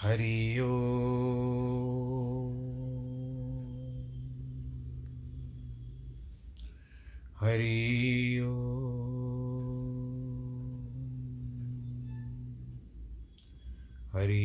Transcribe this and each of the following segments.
हरि ओ हरि ओ हरि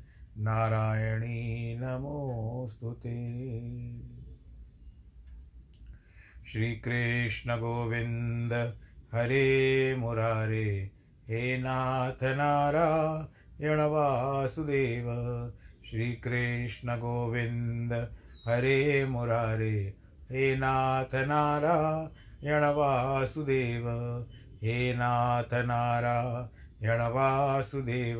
नारायणी नमोऽस्तु ते। श्रीकृष्ण गोविन्द, हरे मुरारे, हे नाथ नारायण वासुदेव। श्रीकृष्ण हरे मुरारे, हे नाथ नारायण वासुदेव। हे नाथ नारायण वासुदेव।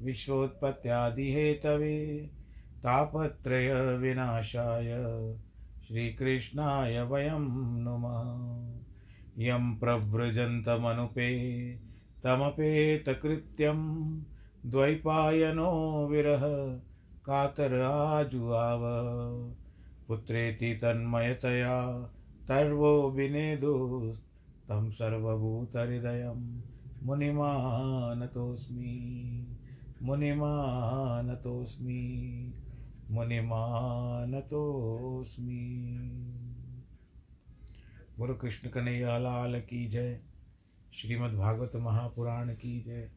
विश्वोत्पत्त्यादिहेतवे तापत्रयविनाशाय श्रीकृष्णाय वयं नुमः। यं प्रव्रजन्तमनुपे, तमपेतकृत्यं द्वैपायनो विरह कातराजुआव पुत्रेति तन्मयतया तर्वो विनेदुस्तं सर्वभूतहृदयं मुनिमानतोऽस्मि। मुनिमानतोऽस्मि मुनिमानतोऽस्मि बोलो कृष्ण कन्हैया लाल की जय। श्रीमद् भागवत महापुराण की जय।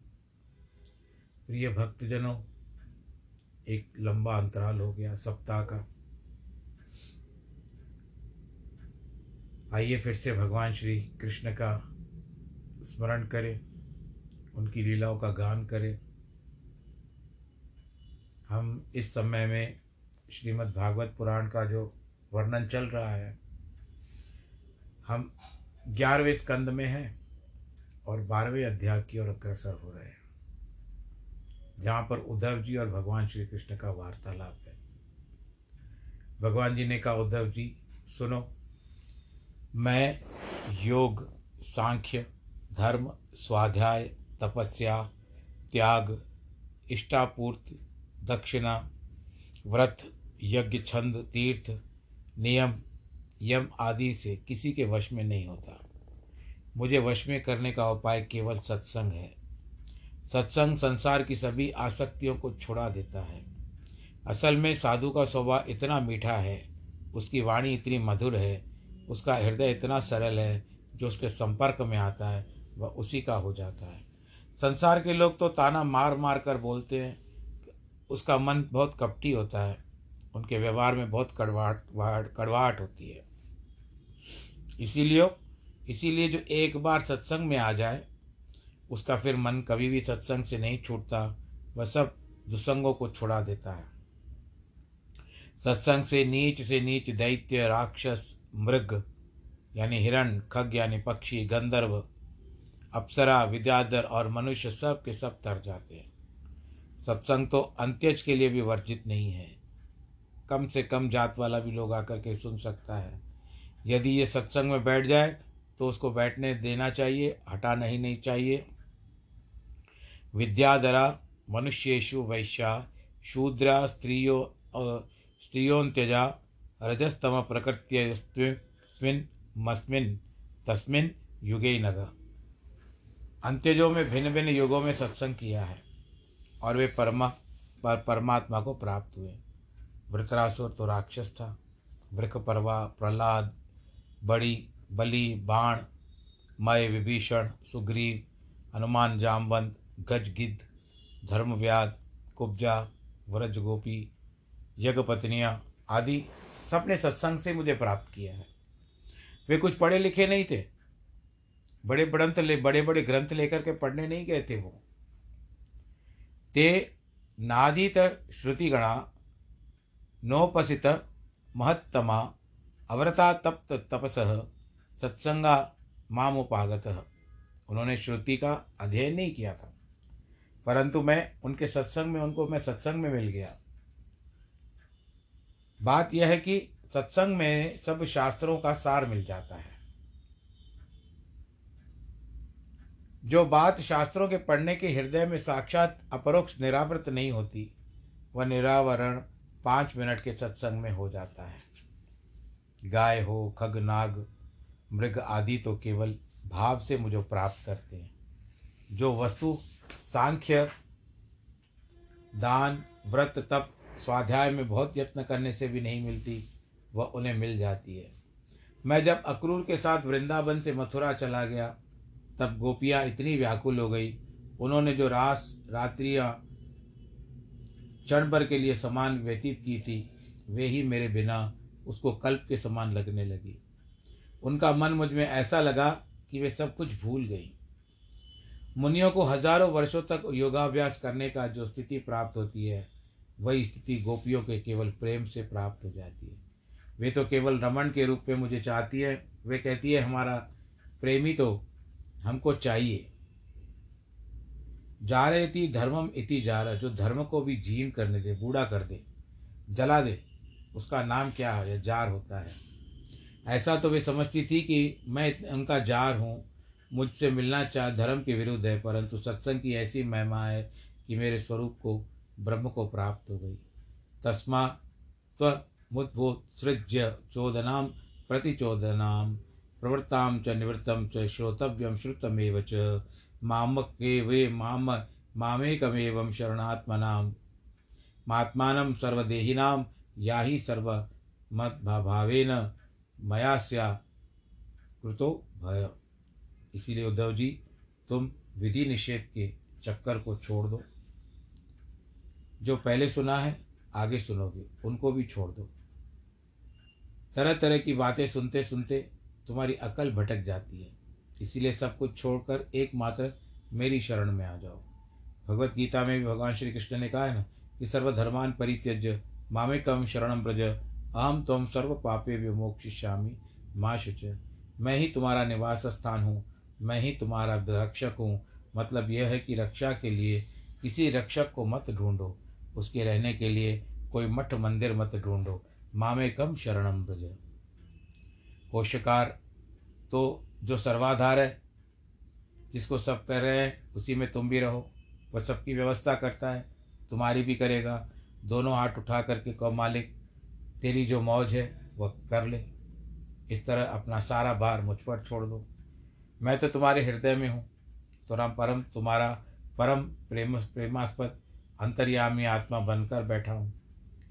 प्रिय भक्तजनों, एक लंबा अंतराल हो गया सप्ताह का। आइए फिर से भगवान श्री कृष्ण का स्मरण करें, उनकी लीलाओं का गान करें। हम इस समय में श्रीमद् भागवत पुराण का जो वर्णन चल रहा है, हम ग्यारहवें स्कंद में हैं और बारहवें अध्याय की ओर अग्रसर हो रहे हैं, जहाँ पर उद्धव जी और भगवान श्री कृष्ण का वार्तालाप है। भगवान जी ने कहा, उद्धव जी, सुनो, मैं योग, सांख्य, धर्म, स्वाध्याय, तपस्या, त्याग, इष्टापूर्ति दक्षिणा, व्रत, यज्ञ, छंद, तीर्थ, नियम, यम आदि से किसी के वश में नहीं होता। मुझे वश में करने का उपाय केवल सत्संग है। सत्संग संसार की सभी आसक्तियों को छुड़ा देता है। असल में साधु का स्वभाव इतना मीठा है, उसकी वाणी इतनी मधुर है, उसका हृदय इतना सरल है, जो उसके संपर्क में आता है, वह उसी का हो जाता है। संसार के लोग तो ताना मार मार कर बोलते हैं उसका मन बहुत कपटी होता है। उनके व्यवहार में बहुत कड़वाहट कड़वाहट होती है। इसीलिए इसीलिए जो एक बार सत्संग में आ जाए, उसका फिर मन कभी भी सत्संग से नहीं छूटता। वह सब दुसंगों को छुड़ा देता है। सत्संग से नीच से नीच दैत्य, राक्षस, मृग, यानी हिरण, खग यानी पक्षी, गंधर्व, अप्सरा, विद्याधर और मनुष्य सब के सब तर जाते हैं। सत्संग तो अंत्यज के लिए भी वर्जित नहीं है। कम से कम जात वाला भी लोग आकर के सुन सकता है। यदि ये सत्संग में बैठ जाए तो उसको बैठने देना चाहिए, हटाना ही नहीं चाहिए। विद्याधरा मनुष्येशु वैश्या, शूद्रा स्त्रियो स्त्रियोन्त्यजा रजस्तम प्रकृत्यस्मिन् मस्मिन्, तस्मिन युगे नग। अंत्यजों में भिन्न भिन्न युगों में सत्संग किया है। और वे परमा, पर परमात्मा को प्राप्त हुए। वृतरासुर तो राक्षस था। वृख परवा प्रहलाद, बड़ी, बलि, बाण, मय, विभीषण, सुग्रीव, हनुमान, जामवंत गज गिद्ध धर्मव्याध कुब्जा, व्रज गोपी, यज्ञपत्नियाँ आदि सबने सत्संग से मुझे प्राप्त किया है। वे कुछ पढ़े लिखे नहीं थे। बड़े ग्रंथ ले बड़े बड़े ग्रंथ लेकर के पढ़ने नहीं गए थे वो। ते नादीत श्रुतिगणा, नोपसित महत्तमा, अवरता तप्त तपस, सत्संगा मामुपागत। उन्होंने श्रुति का अध्ययन नहीं किया था। परंतु मैं उनके सत्संग में, उनको मैं सत्संग में मिल गया। बात यह है कि सत्संग में सब शास्त्रों का सार मिल जाता है। जो बात शास्त्रों के पढ़ने के हृदय में साक्षात अपरोक्ष निरावृत नहीं होती, वह निरावरण पाँच मिनट के सत्संग में हो जाता है। गाय हो, खग, नाग, मृग आदि तो केवल भाव से मुझे प्राप्त करते हैं। जो वस्तु, सांख्य, दान, व्रत, तप, स्वाध्याय में बहुत यत्न करने से भी नहीं मिलती, वह उन्हें मिल जाती है। मैं जब अक्रूर के साथ वृंदावन से मथुरा चला गया तब गोपियाँ इतनी व्याकुल हो गई। उन्होंने जो रास, रात्रियाँ, क्षण भर के लिए समान व्यतीत की थी, वे ही मेरे बिना उसको कल्प के समान लगने लगी। उनका मन मुझमें ऐसा लगा कि वे सब कुछ भूल गई। मुनियों को हज़ारों वर्षों तक योगाभ्यास करने का जो स्थिति प्राप्त होती है, वही स्थिति गोपियों के केवल प्रेम से प्राप्त हो जाती है। वे तो केवल रमन के रूप में मुझे चाहती है, वे कहती है, हमारा प्रेमी तो हमको चाहिए। जा रहे थी धर्मम इति जा रहा, जो धर्म को भी जीन करने दे, बूढ़ा कर दे, जला दे, उसका नाम क्या है? जार होता है। ऐसा तो वे समझती थी कि मैं उनका जार हूँ, मुझसे मिलना चाह, धर्म के विरुद्ध है, परंतु सत्संग की ऐसी महिमा है कि मेरे स्वरूप को, ब्रह्म को प्राप्त हो गई। तस्मा त्वमुद्भुत्सृज्य चोदनां प्रतिचोदनां प्रवृत्तां च निवृत्तं च श्रोतव्यं श्रुतमेव च। मामके वे माम, मामेकमेवं शरणात्मनां। मात्मानं या हि सर्वमद्भावेन मया स्या कृतो भय। इसीलिए उद्धव जी, तुम विधि निषेध के चक्कर को छोड़ दो। जो पहले सुना है, आगे सुनोगे, उनको भी छोड़ दो। तरह तरह की बातें सुनते सुनते तुम्हारी अकल भटक जाती है। इसीलिए सब कुछ छोड़कर एकमात्र मेरी शरण में आ जाओ। भगवत गीता में भी भगवान श्री कृष्ण ने कहा है ना कि सर्वधर्मान परित्यज्य मामे कम शरण ब्रज अहम तुम सर्व पापे विमोक्षिष्यामी माँ शुच। मैं ही तुम्हारा निवास स्थान हूँ, मैं ही तुम्हारा रक्षक हूँ। मतलब यह है कि रक्षा के लिए किसी रक्षक को मत ढूंढो, उसके रहने के लिए कोई मठ मंदिर मत ढूंढो। मामे कम शरणम ब्रज कोशकार तो जो सर्वाधार है, जिसको सब कर रहे हैं, उसी में तुम भी रहो। वह सबकी व्यवस्था करता है, तुम्हारी भी करेगा। दोनों हाथ उठा करके कहो, मालिक, तेरी जो मौज है, वह कर ले। इस तरह अपना सारा भार मुझ पर छोड़ दो। मैं तो तुम्हारे हृदय में हूँ। तो राम परम, तुम्हारा परम प्रेम, प्रेमास्पद, अंतर्यामी आत्मा बनकर बैठा हूँ।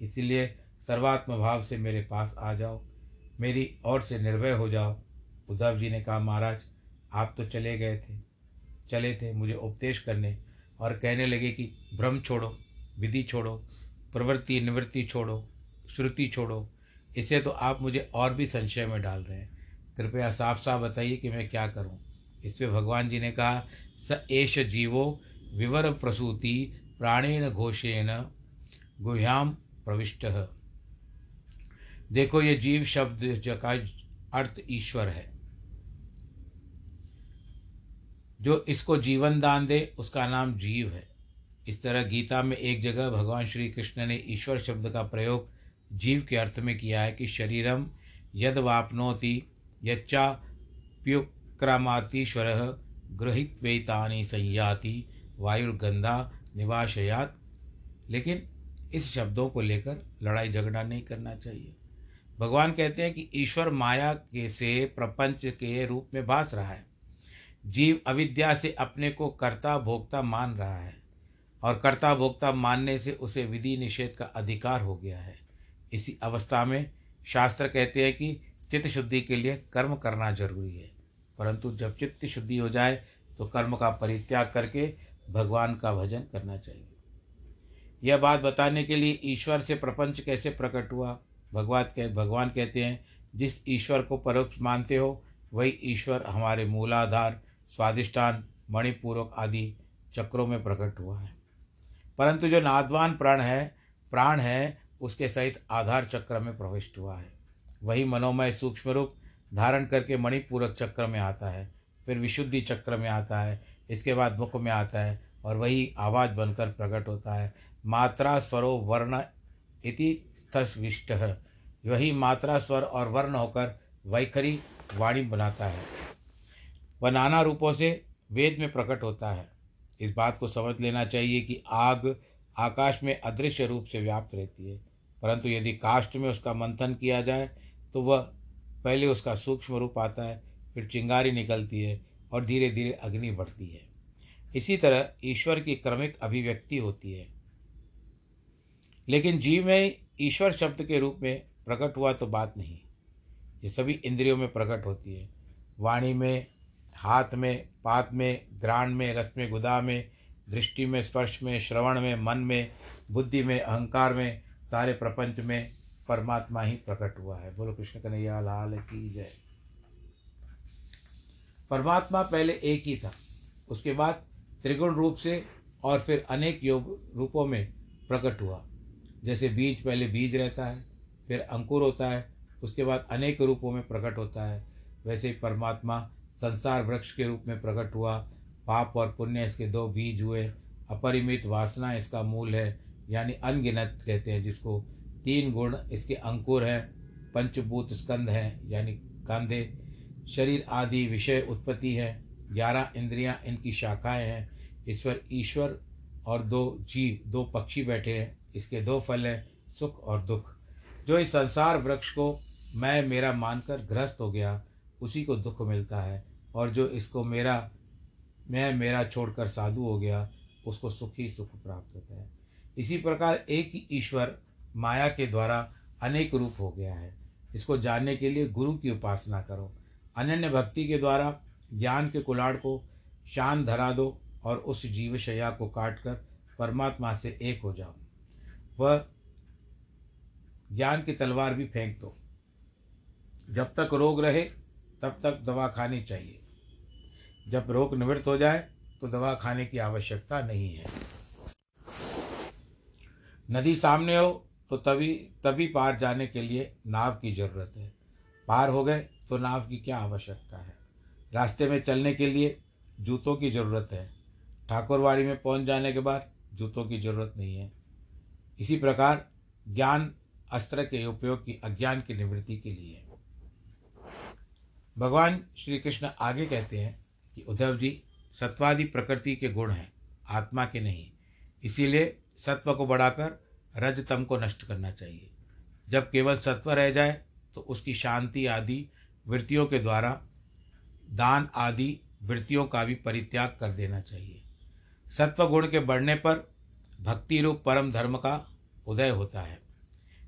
इसीलिए सर्वात्म भाव से मेरे पास आ जाओ। मेरी ओर से निर्भय हो जाओ। उद्धव जी ने कहा, महाराज, आप तो चले गए थे। चले थे मुझे उपदेश करने और कहने लगे कि भ्रम छोड़ो, विधि छोड़ो, प्रवृत्ति निवृत्ति छोड़ो, श्रुति छोड़ो। इसे तो आप मुझे और भी संशय में डाल रहे हैं। कृपया साफ़ साफ़ बताइए कि मैं क्या करूँ? इस पर भगवान जी ने कहा, स एष जीवो विवर प्रसूति प्राणेन घोषेण गुह्याम प्रविष्ट। देखो, ये जीव शब्द का अर्थ ईश्वर है। जो इसको जीवन दान दे, उसका नाम जीव है। इस तरह गीता में एक जगह भगवान श्री कृष्ण ने ईश्वर शब्द का प्रयोग जीव के अर्थ में किया है कि शरीरम यद वापनोति, यच्चा प्युक्रामातीश्वर गृहित्वेतानि संयाति, वायुर्गंधा निवाशयात लेकिन इस शब्दों को लेकर लड़ाई झगड़ा नहीं करना चाहिए। भगवान कहते हैं कि ईश्वर माया के से प्रपंच के रूप में भास रहा है। जीव अविद्या से अपने को कर्ता भोक्ता मान रहा है और कर्ता भोक्ता मानने से उसे विधि निषेध का अधिकार हो गया है। इसी अवस्था में शास्त्र कहते हैं कि चित्त शुद्धि के लिए कर्म करना ज़रूरी है, परंतु जब चित्त शुद्धि हो जाए तो कर्म का परित्याग करके भगवान का भजन करना चाहिए। यह बात बताने के लिए ईश्वर से प्रपंच कैसे प्रकट हुआ? भगवान कह, भगवान कहते हैं, जिस ईश्वर को परोक्ष मानते हो, वही ईश्वर हमारे मूलाधार, स्वादिष्टान मणिपूर्वक आदि चक्रों में प्रकट हुआ है। परंतु जो नादवान प्राण है प्राण है, उसके सहित आधार चक्र में प्रविष्ट हुआ है। वही मनोमय सूक्ष्म रूप धारण करके मणिपूरक चक्र में आता है, फिर विशुद्धि चक्र में आता है, इसके बाद मुख में आता है, और वही आवाज़ बनकर प्रकट होता है, मात्रा स्वरो वर्ण इति स्थविष्ट वही मात्रा, स्वर और वर्ण होकर वैखरी वाणी बनाता है। वह नाना रूपों से वेद में प्रकट होता है। इस बात को समझ लेना चाहिए कि आग आकाश में अदृश्य रूप से व्याप्त रहती है। परंतु यदि काष्ट में उसका मंथन किया जाए तो वह पहले उसका सूक्ष्म रूप आता है, फिर चिंगारी निकलती है और धीरे धीरे अग्नि बढ़ती है। इसी तरह ईश्वर की क्रमिक अभिव्यक्ति होती है। लेकिन जीव में ईश्वर शब्द के रूप में प्रकट हुआ तो बात नहीं। ये सभी इंद्रियों में प्रकट होती है। वाणी में, हाथ में, पात में, ग्राण में, रस में, गुदा में, दृष्टि में, स्पर्श में, श्रवण में, मन में, बुद्धि में, अहंकार में, सारे प्रपंच में परमात्मा ही प्रकट हुआ है। बोलो कृष्ण कन्हैया, लाल की जय। परमात्मा पहले एक ही था। उसके बाद त्रिगुण रूप से और फिर अनेक योग रूपों में प्रकट हुआ। जैसे बीज पहले बीज रहता है, फिर अंकुर होता है, उसके बाद अनेक रूपों में प्रकट होता है। वैसे ही परमात्मा संसार वृक्ष के रूप में प्रकट हुआ। पाप और पुण्य इसके दो बीज हुए। अपरिमित वासना इसका मूल है, यानी अनगिनत कहते हैं, जिसको तीन गुण इसके अंकुर हैं, पंचभूत स्कंद हैं, यानी कांधे, शरीर आदि विषय उत्पत्ति है, ग्यारह इंद्रियाँ इनकी शाखाएँ हैं, ईश्वर ईश्वर और दो जीव, दो पक्षी बैठे हैं। इसके दो फल हैं, सुख और दुख। जो इस संसार वृक्ष को मैं, मेरा मानकर ग्रस्त हो गया, उसी को दुख मिलता है। और जो इसको मेरा, मैं, मेरा छोड़कर साधु हो गया, उसको सुख ही सुख प्राप्त होता है। इसी प्रकार एक ही ईश्वर माया के द्वारा अनेक रूप हो गया है। इसको जानने के लिए गुरु की उपासना करो। अनन्य भक्ति के द्वारा ज्ञान के कुलाड़ को शान धरा दो और उस जीव शया को काट कर परमात्मा से एक हो जाओ। वह ज्ञान की तलवार भी फेंक दो। जब तक रोग रहे, तब तक दवा खानी चाहिए। जब रोग निवृत्त हो जाए तो दवा खाने की आवश्यकता नहीं है। नदी सामने हो तो तभी तभी पार जाने के लिए नाव की ज़रूरत है। पार हो गए तो नाव की क्या आवश्यकता है? रास्ते में चलने के लिए जूतों की ज़रूरत है। ठाकुरवाड़ी में पहुँच जाने के बाद जूतों की ज़रूरत नहीं है। इसी प्रकार ज्ञान अस्त्र के उपयोग की अज्ञान की निवृत्ति के लिए। भगवान श्री कृष्ण आगे कहते हैं कि उद्धव जी, सत्वादि प्रकृति के गुण हैं, आत्मा के नहीं। इसीलिए सत्व को बढ़ाकर रजतम को नष्ट करना चाहिए। जब केवल सत्व रह जाए तो उसकी शांति आदि वृत्तियों के द्वारा, दान आदि वृत्तियों का भी परित्याग कर देना चाहिए। सत्व गुण के बढ़ने पर भक्ति रूप परम धर्म का उदय होता है।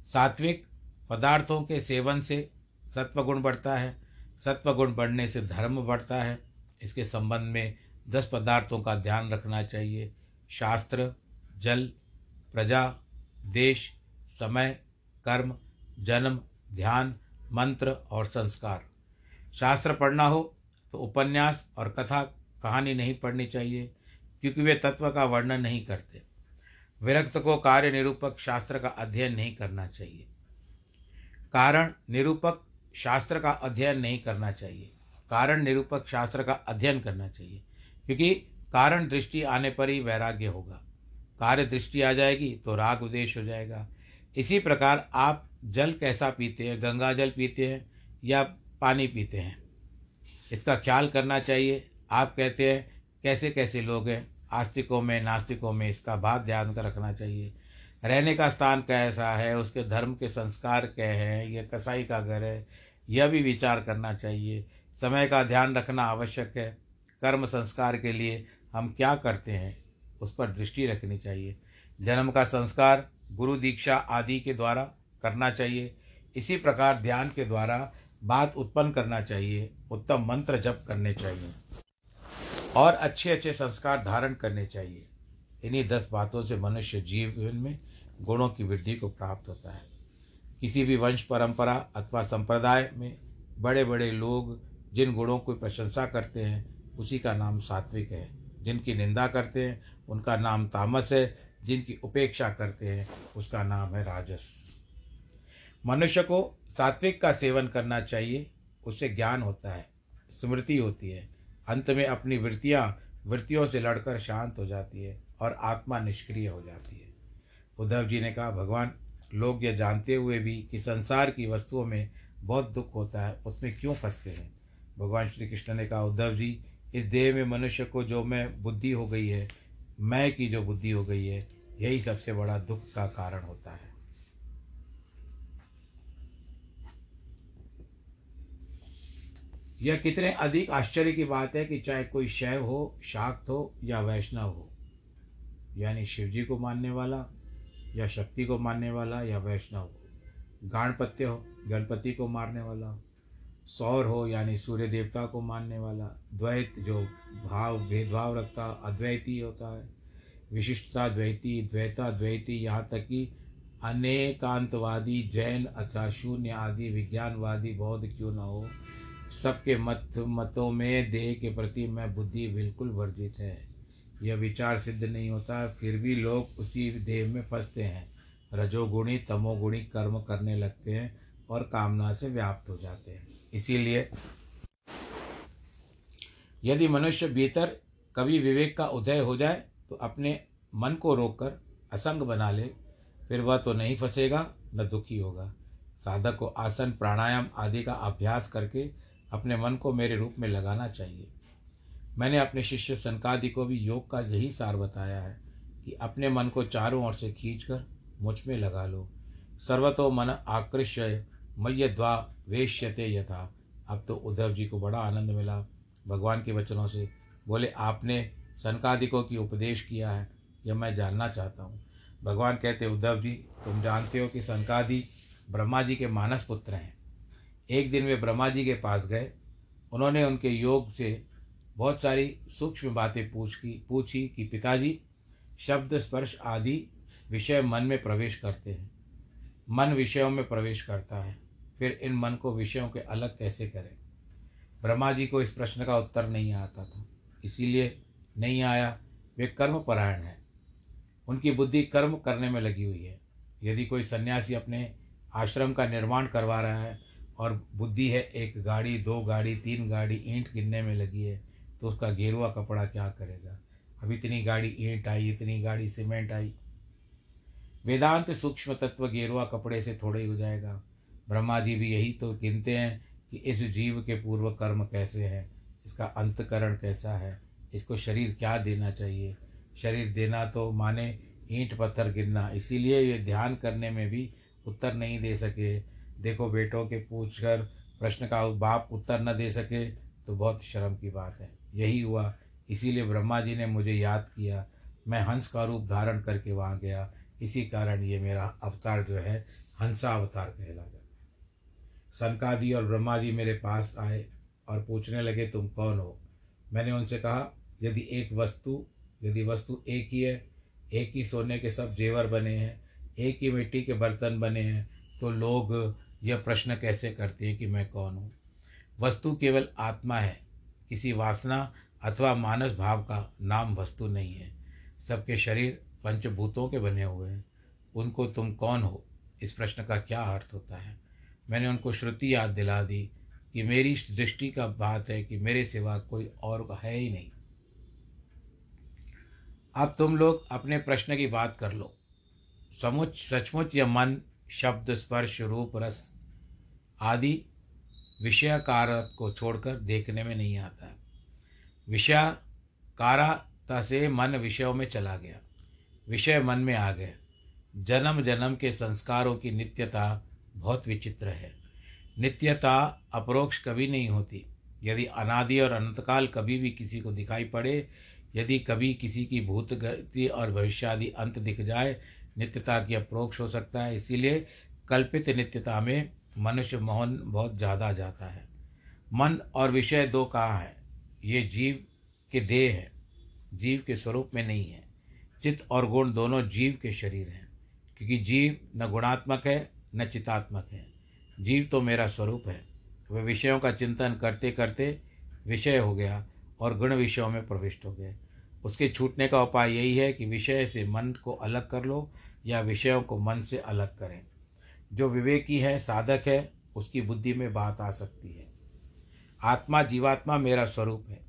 सात्विक पदार्थों के सेवन से सत्वगुण बढ़ता है। सत्वगुण बढ़ने से धर्म बढ़ता है। इसके संबंध में दस पदार्थों का ध्यान रखना चाहिए। शास्त्र, जल, प्रजा, देश, समय, कर्म, जन्म, ध्यान, मंत्र और संस्कार। शास्त्र पढ़ना हो तो उपन्यास और कथा कहानी नहीं पढ़नी चाहिए, क्योंकि वे तत्व का वर्णन नहीं करते। विरक्त को कार्य निरूपक शास्त्र का अध्ययन नहीं करना चाहिए। कारण निरूपक शास्त्र का अध्ययन नहीं करना चाहिए। कारण निरूपक शास्त्र का अध्ययन करना चाहिए। क्योंकि कारण दृष्टि आने पर ही वैराग्य होगा। कार्य दृष्टि आ जाएगी तो राग उद्देश हो जाएगा। इसी प्रकार आप जल कैसा पीते हैं, गंगा जल पीते हैं या पानी पीते हैं, इसका ख्याल करना चाहिए। आप कहते हैं कैसे कैसे लोग हैं? आस्तिकों में, नास्तिकों में इसका बात ध्यान कर रखना चाहिए। रहने का स्थान कैसा है? उसके धर्म के संस्कार क्या हैं? यह कसाई का घर है। यह भी विचार करना चाहिए। समय का ध्यान रखना आवश्यक है। कर्म संस्कार के लिए हम क्या करते हैं? उस पर दृष्टि रखनी चाहिए। जन्म का संस्कार, गुरु दीक्षा आदि के द्वारा करना चाहिए। इसी प्रकार ध्यान के द्वारा बात उत्पन्न करना चाहिए। उत्तम मंत्र जप करने चाहिए। और अच्छे अच्छे संस्कार धारण करने चाहिए। इन्हीं दस बातों से मनुष्य जीवन में गुणों की वृद्धि को प्राप्त होता है। किसी भी वंश, परंपरा अथवा संप्रदाय में बड़े बड़े लोग जिन गुणों की प्रशंसा करते हैं, उसी का नाम सात्विक है। जिनकी निंदा करते हैं, उनका नाम तामस है। जिनकी उपेक्षा करते हैं, उसका नाम है राजस। मनुष्य को सात्विक का सेवन करना चाहिए, उससे ज्ञान होता है, स्मृति होती है। अंत में अपनी वृत्तियाँ, वृत्तियों से लड़कर शांत हो जाती है और आत्मा निष्क्रिय हो जाती है। उद्धव जी ने कहा, भगवान, लोग यह जानते हुए भी कि संसार की वस्तुओं में बहुत दुख होता है, उसमें क्यों फंसते हैं? भगवान श्री कृष्ण ने कहा, उद्धव जी, इस देह में मनुष्य को जो मैं बुद्धि हो गई है, मैं की जो बुद्धि हो गई है, यही सबसे बड़ा दुख का कारण होता है। यह कितने अधिक आश्चर्य की बात है कि चाहे कोई शैव हो, शाक्त हो या वैष्णव हो, यानी शिव जी को मानने वाला या शक्ति को मानने वाला या वैष्णव हो, गाणपत्य हो, गणपति को मारने वाला, सौर हो, यानी सूर्य देवता को मानने वाला, द्वैत जो भाव, भेदभाव रखता, अद्वैती होता है, विशिष्टता, द्वैती, द्वैता, द्वैती, यहाँ तक कि अनेकांतवादी, जैन अथवा शून्य आदि, विज्ञानवादी, बौद्ध क्यों न हो सबके मत, मतों में देह के प्रति मैं बुद्धि बिल्कुल वर्जित है। यह विचार सिद्ध नहीं होता, फिर भी लोग उसी देह में फंसते हैं। रजोगुणी, तमोगुणी कर्म करने लगते हैं और कामना से व्याप्त हो जाते हैं। इसीलिए यदि मनुष्य भीतर कभी विवेक का उदय हो जाए तो अपने मन को रोककर असंग बना ले, फिर वह तो नहीं फंसेगा, न दुखी होगा। साधक को आसन, प्राणायाम आदि का अभ्यास करके अपने मन को मेरे रूप में लगाना चाहिए। मैंने अपने शिष्य सनकादि को भी योग का यही सार बताया है कि अपने मन को चारों ओर से खींचकर मुझमें लगा लो। सर्वतो मन आकृष्य मय द्वा वेश्यते यथा। अब तो उद्धव जी को बड़ा आनंद मिला। भगवान के वचनों से बोले, आपने सनकादिकों की उपदेश किया है, यह मैं जानना चाहता हूँ। भगवान कहते, उद्धव जी, तुम जानते हो कि सनकादि ब्रह्मा जी के मानस पुत्र हैं। एक दिन वे ब्रह्मा जी के पास गए। उन्होंने उनके योग से बहुत सारी सूक्ष्म बातें पूछ की, पूछी कि पिताजी, शब्द स्पर्श आदि विषय मन में प्रवेश करते हैं। मन विषयों में प्रवेश करता है। फिर इन मन को विषयों के अलग कैसे करें? ब्रह्मा जी को इस प्रश्न का उत्तर नहीं आता था। इसीलिए नहीं आया। वे कर्म परायण हैं। उनकी बुद्धि कर्म करने में लगी हुई है। यदि कोई सन्यासी अपने आश्रम का निर्माण करवा रहा है और बुद्धि है, एक गाड़ी, दो गाड़ी, तीन गाड़ी, ईंट गिनने में लगी है तो उसका गेरुआ कपड़ा क्या करेगा? अब इतनी गाड़ी ईंट आई, इतनी गाड़ी सीमेंट आई। वेदांत सूक्ष्म तत्व गेरुआ कपड़े से थोड़े ही हो जाएगा। ब्रह्मा जी भी यही तो गिनते हैं कि इस जीव के पूर्व कर्म कैसे हैं, इसका अंतकरण कैसा है, इसको शरीर क्या देना चाहिए? शरीर देना तो माने ईंट पत्थर गिरना इसीलिए ये ध्यान करने में भी उत्तर नहीं दे सके। देखो बेटों के पूछ कर प्रश्न का बाप उत्तर न दे सके तो बहुत शर्म की बात है। यही हुआ। इसीलिए ब्रह्मा जी ने मुझे याद किया। मैं हंस का रूप धारण करके वहाँ गया। इसी कारण ये मेरा अवतार जो है, हंसा अवतार कहला जाता है सनकादि और ब्रह्मा जी मेरे पास आए और पूछने लगे, तुम कौन हो? मैंने उनसे कहा, यदि एक वस्तु, यदि वस्तु एक ही है, एक ही सोने के सब जेवर बने हैं, एक ही मिट्टी के बर्तन बने हैं तो लोग यह प्रश्न कैसे करती है कि मैं कौन हूँ? वस्तु केवल आत्मा है। किसी वासना अथवा मानस भाव का नाम वस्तु नहीं है। सबके शरीर पंचभूतों के बने हुए हैं। उनको तुम कौन हो? इस प्रश्न का क्या अर्थ होता है? मैंने उनको श्रुति याद दिला दी कि मेरी दृष्टि का बात है कि मेरे सिवा कोई और है ही नहीं। अब तुम लोग अपने प्रश्न की बात कर लो। समुच, सचमुच यह मन, शब्द, स्पर्श, रूप, रस आदि विषयकारत को छोड़कर देखने में नहीं आता है। विषयकारता से मन विषयों में चला गया। विषय मन में आ गए जन्म जन्म के संस्कारों की नित्यता बहुत विचित्र है। नित्यता अप्रोक्ष कभी नहीं होती। यदि अनादि और अनंतकाल कभी भी किसी को दिखाई पड़े, यदि कभी किसी की भूत गति और भविष्यादि अंत दिख जाए, नित्यता की अप्रोक्ष हो सकता है। इसीलिए कल्पित नित्यता में मनुष्य मोहन बहुत ज़्यादा जाता है। मन और विषय दो कहाँ है? ये जीव के देह है, जीव के स्वरूप में नहीं है। चित्त और गुण दोनों जीव के शरीर हैं, क्योंकि जीव न गुणात्मक है, न चितात्मक है। जीव तो मेरा स्वरूप है। वह विषयों का चिंतन करते करते विषय हो गया और गुण विषयों में प्रविष्ट हो गए। उसके छूटने का उपाय यही है कि विषय से मन को अलग कर लो या विषयों को मन से अलग करें। जो विवेकी है, साधक है, उसकी बुद्धि में बात आ सकती है। आत्मा जीवात्मा मेरा स्वरूप है।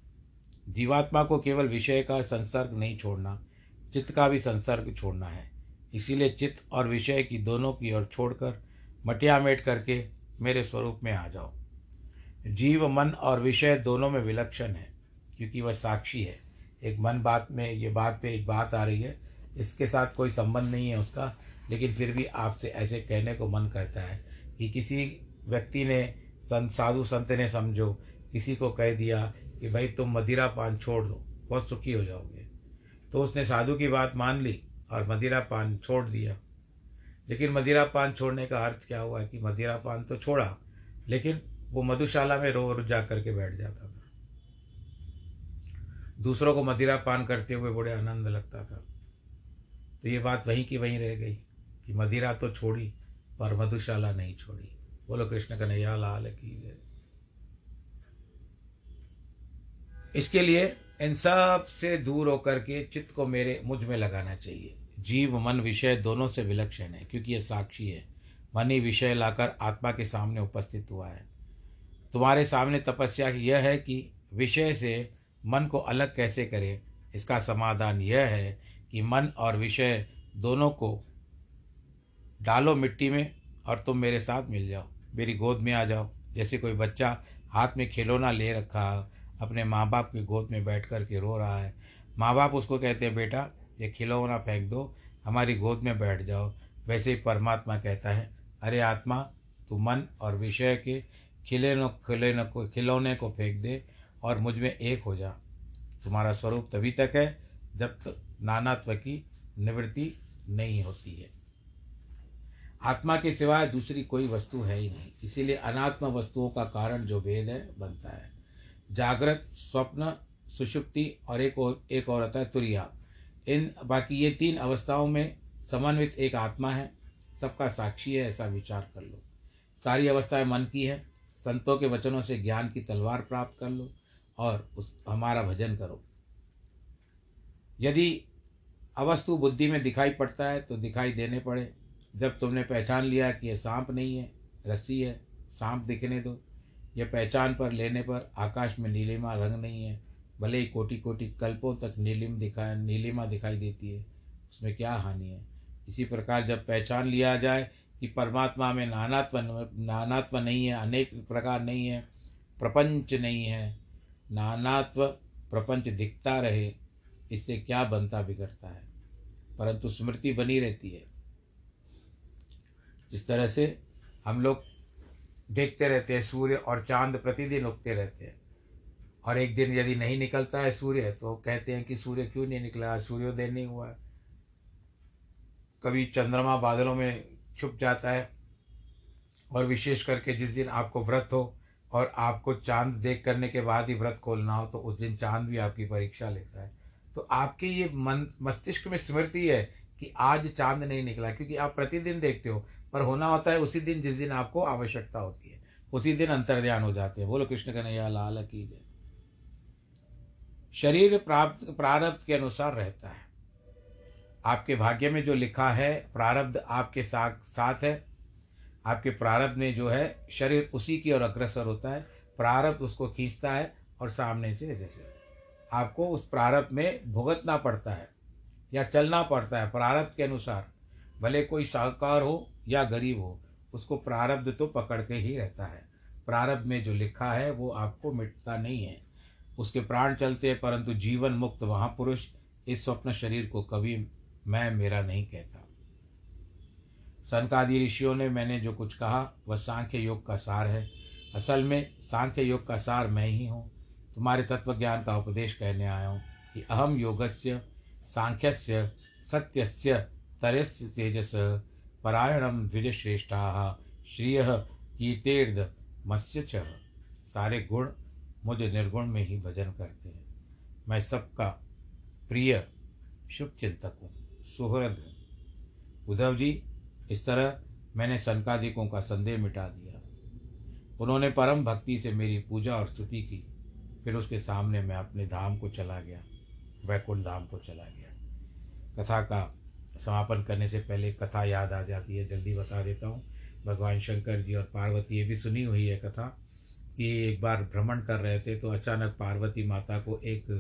जीवात्मा को केवल विषय का संसर्ग नहीं छोड़ना, चित्त का भी संसर्ग छोड़ना है। इसीलिए चित्त और विषय की दोनों की ओर छोड़कर मटियामेट करके मेरे स्वरूप में आ जाओ। जीव, मन और विषय दोनों में विलक्षण है, क्योंकि वह साक्षी है। एक मन बात में ये बात पे एक बात आ रही है, इसके साथ कोई संबंध नहीं है उसका। लेकिन फिर भी आपसे ऐसे कहने को मन करता है कि किसी व्यक्ति ने, संत, साधु संत ने समझो, किसी को कह दिया कि भाई तुम मदिरा पान छोड़ दो, बहुत सुखी हो जाओगे। तो उसने साधु की बात मान ली और मदिरा पान छोड़ दिया। लेकिन मदिरा पान छोड़ने का अर्थ क्या हुआ कि मदिरा पान तो छोड़ा, लेकिन वो मधुशाला में रो रो जा करके बैठ जाता था। दूसरों को मदिरा पान करते हुए बड़े आनंद लगता था। तो ये बात वहीं की वहीं रह गई। कि मदिरा तो छोड़ी, पर मधुशाला नहीं छोड़ी। बोलो कृष्ण कन्हैया, लाल की जय। इसके लिए इन सबसे दूर होकर के चित्त को मेरे मुझमें लगाना चाहिए। जीव, मन, विषय दोनों से विलक्षण है, क्योंकि यह साक्षी है। मन ही विषय लाकर आत्मा के सामने उपस्थित हुआ है। तुम्हारे सामने तपस्या यह है कि विषय से मन को अलग कैसे करें। इसका समाधान यह है कि मन और विषय दोनों को डालो मिट्टी में और तुम मेरे साथ मिल जाओ। मेरी गोद में आ जाओ। जैसे कोई बच्चा हाथ में खिलौना ले रखा अपने माँ बाप की गोद में बैठ कर के रो रहा है। माँ बाप उसको कहते हैं, बेटा, ये खिलौना फेंक दो, हमारी गोद में बैठ जाओ। वैसे ही परमात्मा कहता है, अरे आत्मा, तू मन और विषय के खिले खिले को, खिलौने को फेंक दे और मुझमें एक हो जा। तुम्हारा स्वरूप तभी तक है जब तक नानात्व की निवृत्ति नहीं होती है। आत्मा के सिवाय दूसरी कोई वस्तु है ही नहीं। इसीलिए अनात्म वस्तुओं का कारण जो भेद है, बनता है। जागृत, स्वप्न, सुषुप्ति और एक और एक और होता है तुरिया। इन बाकी ये तीन अवस्थाओं में समन्वित एक आत्मा है। सबका साक्षी है, ऐसा विचार कर लो। सारी अवस्थाएँ मन की है। संतों के वचनों से ज्ञान की तलवार प्राप्त कर लो और उस, हमारा भजन करो। यदि अवस्तु बुद्धि में दिखाई पड़ता है तो दिखाई देने पड़े। जब तुमने पहचान लिया कि यह सांप नहीं है, रस्सी है, सांप दिखने दो। यह पहचान पर लेने पर आकाश में नीलिमा रंग नहीं है, भले ही कोटि कोटि कल्पों तक नीलिम दिखा, नीलिमा दिखाई देती है, उसमें क्या हानि है? इसी प्रकार जब पहचान लिया जाए कि परमात्मा में नानात्व नानात्व नहीं है, अनेक प्रकार नहीं है, प्रपंच नहीं है, नानात्व प्रपंच दिखता रहे, इससे क्या बनता बिगड़ता है? परंतु स्मृति बनी रहती है। जिस तरह से हम लोग देखते रहते हैं, सूर्य और चाँद प्रतिदिन उगते रहते हैं। और एक दिन यदि नहीं निकलता है सूर्य तो कहते हैं कि सूर्य क्यों नहीं निकला? सूर्योदय नहीं हुआ। है कभी चंद्रमा बादलों में छुप जाता है और विशेष करके जिस दिन आपको व्रत हो और आपको चाँद देख करने के बाद ही व्रत खोलना हो तो उस दिन चाँद भी आपकी परीक्षा लेता है। तो आपके ये मन, मस्तिष्क में स्मृति है कि आज चाँद नहीं निकला, क्योंकि आप प्रतिदिन देखते हो। पर होना होता है उसी दिन, जिस दिन आपको आवश्यकता होती है। उसी दिन अंतर ध्यान हो जाते हैं। बोलो कृष्ण कन्हैया, लाल की जय। शरीर प्राप्त, प्रारब्ध के अनुसार रहता है। आपके भाग्य में जो लिखा है, प्रारब्ध आपके साथ साथ है। आपके प्रारब्ध में जो है, शरीर उसी की ओर अग्रसर होता है। प्रारब्ध उसको खींचता है और सामने से जैसे आपको उस प्रारब्ध में भुगतना पड़ता है या चलना पड़ता है प्रारब्ध के अनुसार। भले कोई साहूकार हो या गरीब हो, उसको प्रारब्ध तो पकड़ के ही रहता है। प्रारब्ध में जो लिखा है, वो आपको मिटता नहीं है। उसके प्राण चलते हैं, परंतु जीवन मुक्त महापुरुष इस स्वप्न शरीर को कभी मैं, मेरा नहीं कहता। संकादि ऋषियों ने मैंने जो कुछ कहा, वह सांख्य योग का सार है। असल में सांख्य योग का सार मैं ही हूँ। तुम्हारे तत्व ज्ञान का उपदेश कहने आया हूँ कि अहम योगस्य, सांख्यस्य, सत्यस्य, तरस्य तेजस परायणम द्विजश्रेष्ठा श्रिय कीर्तेर्द मत्स्य सारे गुण मुझे निर्गुण में ही भजन करते हैं। मैं सबका प्रिय शुभ चिंतक हूँ। सुहृद हूँ। उद्धव जी, इस तरह मैंने संकादिकों का संदेह मिटा दिया। उन्होंने परम भक्ति से मेरी पूजा और स्तुति की। फिर उसके सामने मैं अपने धाम को चला गया। वैकुंठ धाम को चला गया। कथा का समापन करने से पहले कथा याद आ जाती है, जल्दी बता देता हूँ। भगवान शंकर जी और पार्वती, ये भी सुनी हुई है कथा कि एक बार भ्रमण कर रहे थे तो अचानक पार्वती माता को एक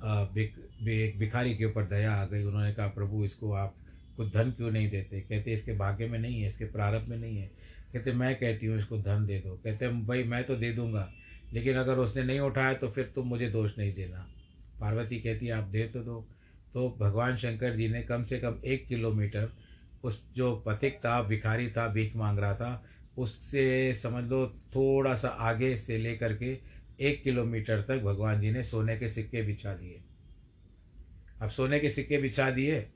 एक भिखारी के ऊपर दया आ गई। उन्होंने कहा, प्रभु, इसको आप कुछ धन क्यों नहीं देते? कहते, इसके भाग्य में नहीं है, इसके प्रारंभ में नहीं है। कहते, मैं कहती हूँ, इसको धन दे दो। कहते, भाई, मैं तो दे दूँगा, लेकिन अगर उसने नहीं उठाया तो फिर तुम मुझे दोष नहीं देना। पार्वती कहती, आप दे तो दो। तो भगवान शंकर जी ने कम से कम एक किलोमीटर उस जो पथिक था, भिखारी था, भीख मांग रहा था, उससे समझ लो थोड़ा सा आगे से लेकर के एक किलोमीटर तक भगवान जी ने सोने के सिक्के बिछा दिए। अब सोने के सिक्के बिछा दिए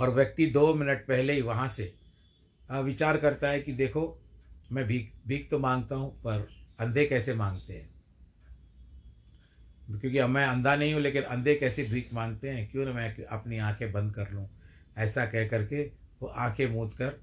और व्यक्ति दो मिनट पहले ही वहाँ से विचार करता है कि देखो, मैं भीख भीख तो माँगता हूँ, पर अंधे कैसे मांगते हैं? क्योंकि अब मैं अंधा नहीं हूँ, लेकिन अंधे कैसे भीख मांगते हैं? क्यों ना मैं अपनी आँखें बंद कर लूँ? ऐसा कह करके वो आँखें मूद कर,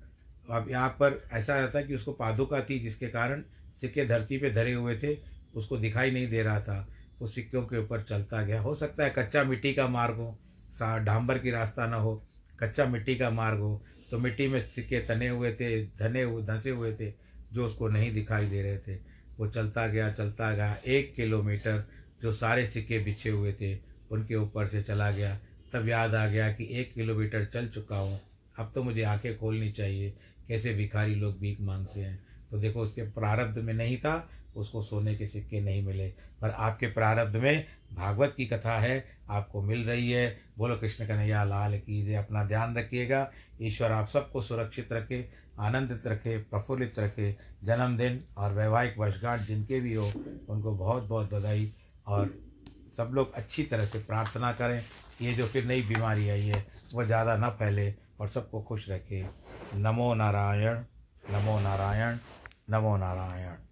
अब यहाँ पर ऐसा रहता कि उसको पादुका थी, जिसके कारण सिक्के धरती पे धरे हुए थे, उसको दिखाई नहीं दे रहा था। वो सिक्कों के ऊपर चलता गया। हो सकता है कच्चा मिट्टी का मार्ग हो, सा डांबर की रास्ता ना हो, कच्चा मिट्टी का मार्ग हो। तो मिट्टी में सिक्के तने हुए थे, धने हुए, धंसे हुए थे, जो उसको नहीं दिखाई दे रहे थे। वो चलता गया चलता गया, एक किलोमीटर जो सारे सिक्के बिछे हुए थे, उनके ऊपर से चला गया। तब याद आ गया कि एक किलोमीटर चल चुका हूँ। अब तो मुझे आँखें खोलनी चाहिए, कैसे भिखारी लोग भीख मांगते हैं। तो देखो, उसके प्रारब्ध में नहीं था, उसको सोने के सिक्के नहीं मिले। पर आपके प्रारब्ध में भागवत की कथा है, आपको मिल रही है। बोलो, कृष्ण कन्हैया, लाल कीजिए अपना ध्यान रखिएगा। ईश्वर आप सबको सुरक्षित रखे, आनंदित रखे, प्रफुल्लित रखे। जन्मदिन और वैवाहिक वर्षगांठ जिनके भी हो, उनको बहुत बहुत बधाई। और सब लोग अच्छी तरह से प्रार्थना करें ये जो फिर नई बीमारी आई है वह ज़्यादा न फैले और सबको खुश रखे। नमो नारायण नमो नारायण नमो नारायण।